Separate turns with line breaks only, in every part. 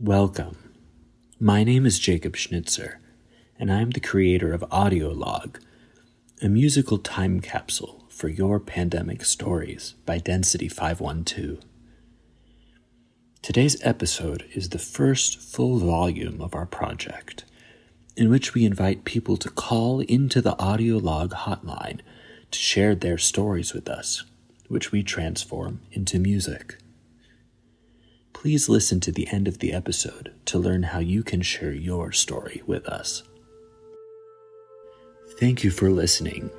Welcome. My name is Jacob Schnitzer, and I am the creator of Audiolog, a musical time capsule for your pandemic stories by Density 512. Today's episode is the first full volume of our project, in which we invite people to call into the Audiolog hotline to share their stories with us, which we transform into music. Please listen to the end of the episode to learn how you can share your story with us. Thank you for listening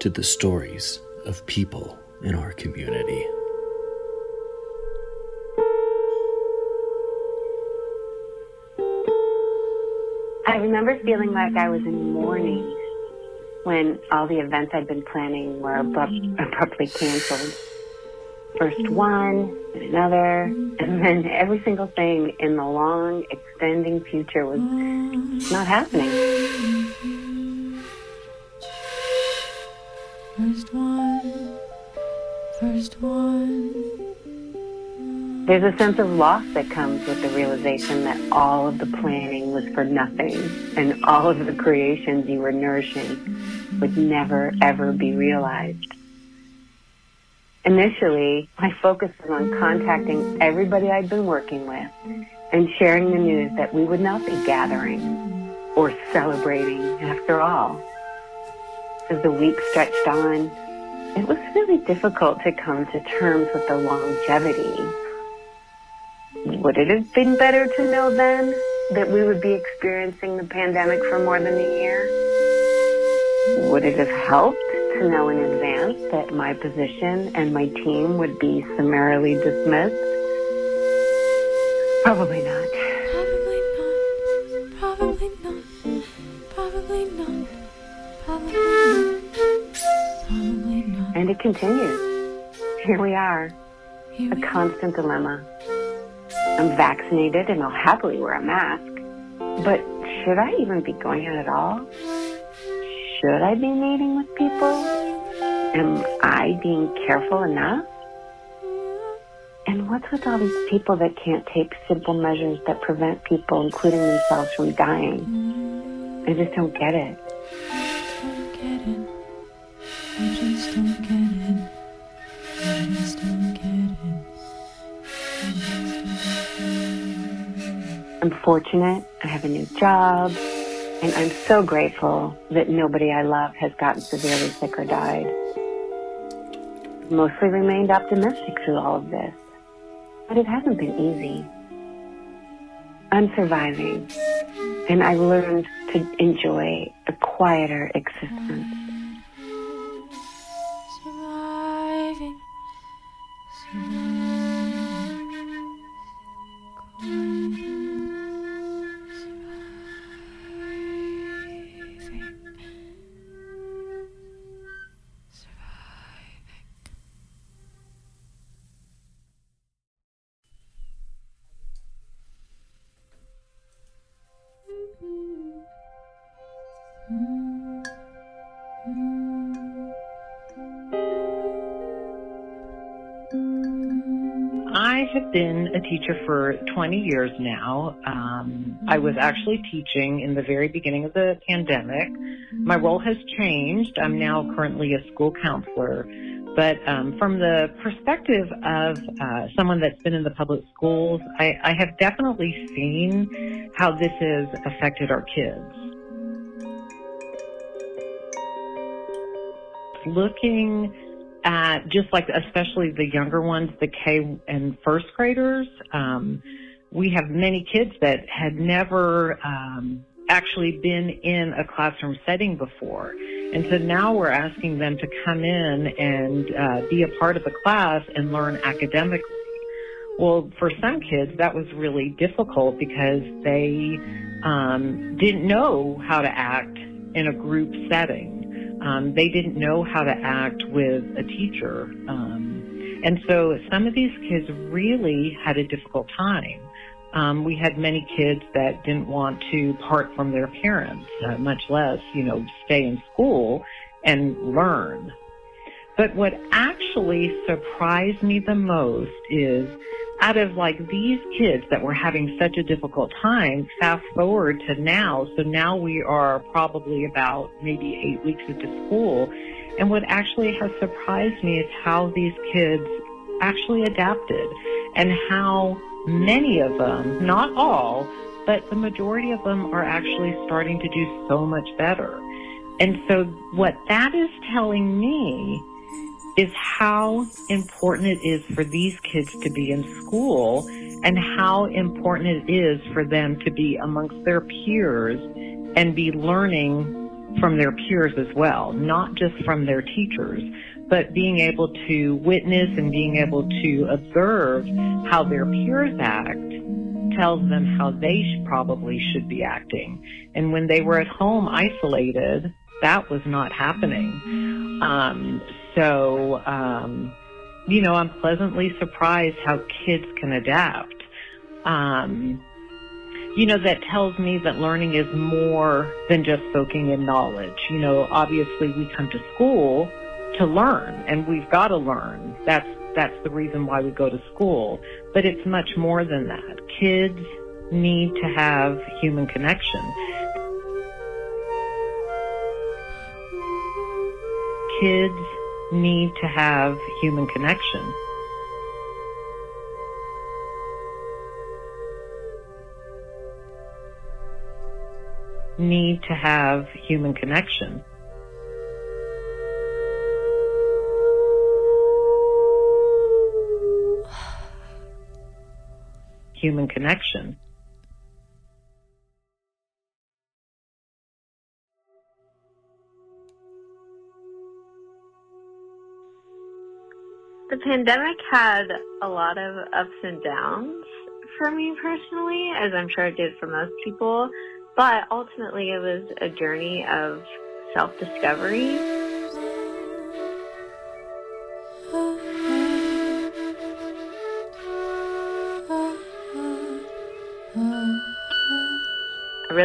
to the stories of people in our community.
I remember feeling like I was in mourning when all the events I'd been planning were abrupt, abruptly canceled. First one, and another, and then every single thing in the long, extending future was not happening.
First one, first one.
There's a sense of loss that comes with the realization that all of the planning was for nothing, and all of the creations you were nourishing would never, ever be realized. Initially, my focus was on contacting everybody I'd been working with and sharing the news that we would not be gathering or celebrating after all. As the weeks stretched on, it was really difficult to come to terms with the longevity. Would it have been better to know then that we would be experiencing the pandemic for more than a year? Would it have helped to know in advance that my position and my team would be summarily dismissed? Probably not.
Probably not. Probably not. Probably not. Probably not. Probably not.
And it continues. Here we are,
Here
a
we
constant dilemma. I'm vaccinated and I'll happily wear a mask. But should I even be going out at all? Should I be meeting with people? Am I being careful enough? And what's with all these people that can't take simple measures that prevent people, including themselves, from dying? I just don't get it.
don't get it. I just don't get it. I just don't get it. I just don't get it.
I'm fortunate. I have a new job. And I'm so grateful that nobody I love has gotten severely sick or died. Mostly remained optimistic through all of this. But it hasn't been easy. I'm surviving. And I've learned to enjoy a quieter existence.
Have been a teacher for 20 years now. Um, I was actually teaching in the very beginning of the pandemic. My role has changed. I'm now currently a school counselor. But um, from the perspective of uh, someone that's been in the public schools, I, I have definitely seen how this has affected our kids. Looking at just like especially the younger ones, the K and first graders, um, we have many kids that had never um, actually been in a classroom setting before. And so now we're asking them to come in and uh, be a part of the class and learn academically. Well, for some kids, that was really difficult because they um, didn't know how to act in a group setting. Um, they didn't know how to act with a teacher. Um, and so some of these kids really had a difficult time. Um, we had many kids that didn't want to part from their parents, uh, much less, you know, stay in school and learn. But what actually surprised me the most is out of like these kids that were having such a difficult time, fast forward to now. So now we are probably about maybe eight weeks into school. And what actually has surprised me is how these kids actually adapted and how many of them, not all, but the majority of them are actually starting to do so much better. And so what that is telling me is how important it is for these kids to be in school and how important it is for them to be amongst their peers and be learning from their peers as well, not just from their teachers, but being able to witness and being able to observe how their peers act tells them how they probably should be acting. And when they were at home isolated, that was not happening. Um, so, um, you know, I'm pleasantly surprised how kids can adapt. Um, you know, that tells me that learning is more than just soaking in knowledge. You know, obviously we come to school to learn and we've got to learn. That's, that's the reason why we go to school. But it's much more than that. Kids need to have human connection. Kids need to have human connection. Need to have human connection. Human connection.
The pandemic had a lot of ups and downs for me personally, as I'm sure it did for most people. But ultimately, it was a journey of self discovery.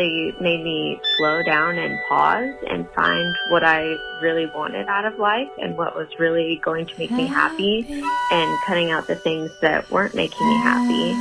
Really made me slow down and pause and find what I really wanted out of life and what was really going to make me happy and cutting out the things that weren't making me happy.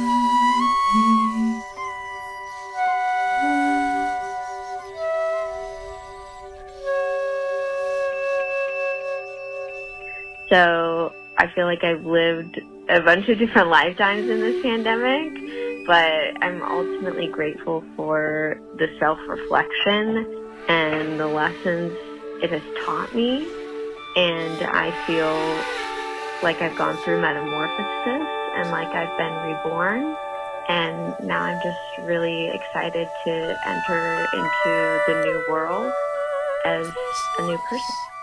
So I feel like I've lived a bunch of different lifetimes in this pandemic, but I'm ultimately grateful for the self reflection and the lessons it has taught me. And I feel like I've gone through metamorphosis and like I've been reborn. And now I'm just really excited to enter into the new world as a new person.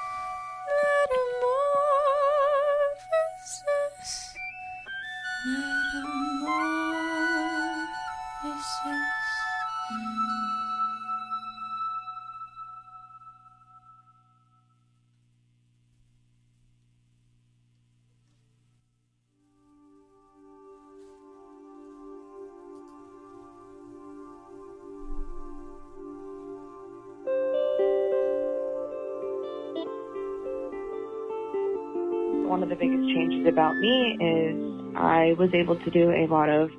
One of the biggest changes about me is I was able to do a lot of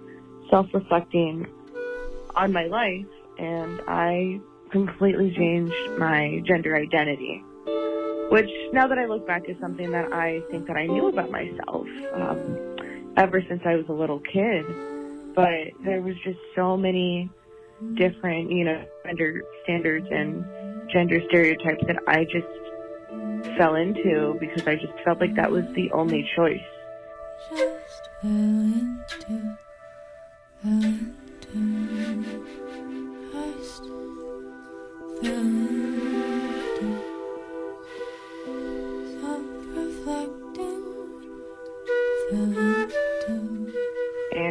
self-reflecting on my life and I completely changed my gender identity. Which now that I look back is something that I think that I knew about myself um, ever since I was a little kid. But there was just so many different, you know, gender standards and gender stereotypes that I just fell into because I just felt like that was the only choice.
Just fell into, fell into,
And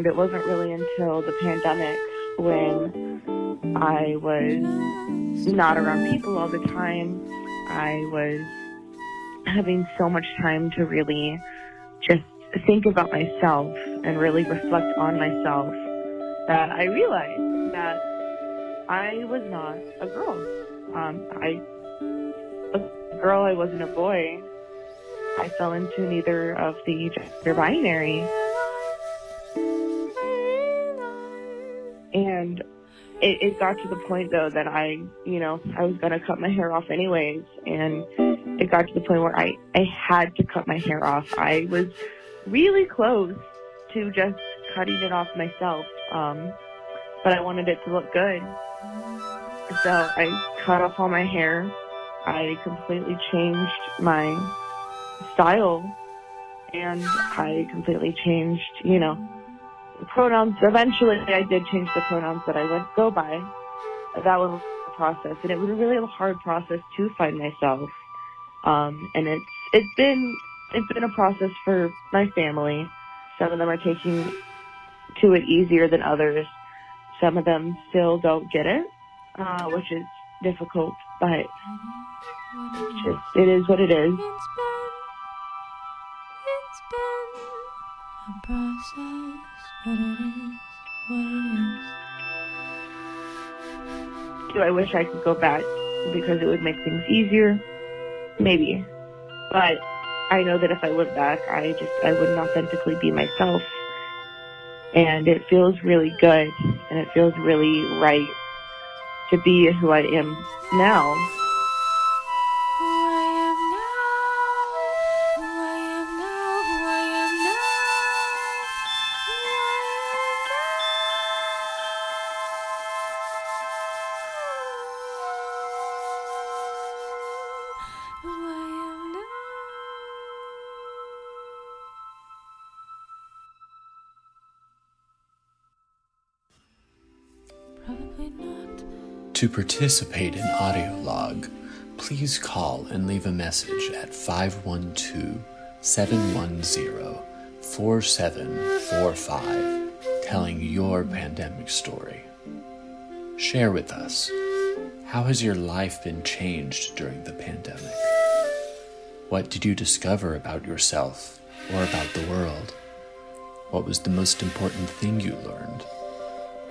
it wasn't really until the pandemic when I was not around people all the time. I was having so much time to really just think about myself and really reflect on myself that I realized that I was not a girl. Um, I was a girl, I wasn't a boy. I fell into neither of the gender binary. And it, it got to the point though that I, you know, I was gonna cut my hair off anyways, and it got to the point where I I had to cut my hair off. I was really close to just cutting it off myself, um, but I wanted it to look good, so I cut off all my hair. I completely changed my style, and I completely changed, you know, pronouns. Eventually, I did change the pronouns that I would go by. That was a process, and it was a really hard process to find myself. Um, and it's it's been it's been a process for my family. Some of them are taking to it easier than others. Some of them still don't get it, uh, which is difficult, but just it is what it is.
It's been, it's been a process, but it is what it is.
Do I wish I could go back because it would make things easier? Maybe. But I know that if I went back, I just, I wouldn't authentically be myself. And it feels really good and it feels really right to be who I am now.
To participate in AudioLog, please call and leave a message at 512 710 4745 telling your pandemic story. Share with us how has your life been changed during the pandemic? What did you discover about yourself or about the world? What was the most important thing you learned?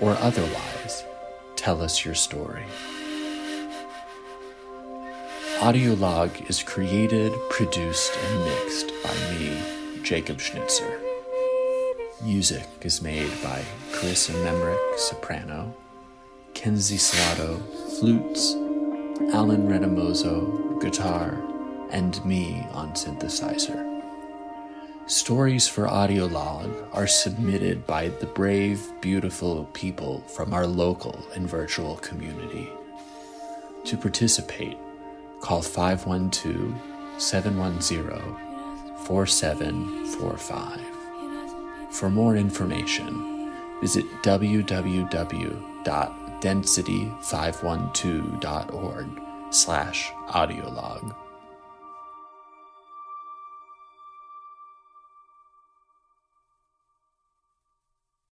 Or otherwise, tell us your story. Audiolog is created, produced, and mixed by me, Jacob Schnitzer. Music is made by Carissa Memrick, soprano, Kenzie Salato, flutes, Alan Redamozo, guitar, and me on synthesizer. Stories for Audiolog are submitted by the brave, beautiful people from our local and virtual community. To participate, call 512 710 4745. For more information, visit www.density512.org slash audiolog.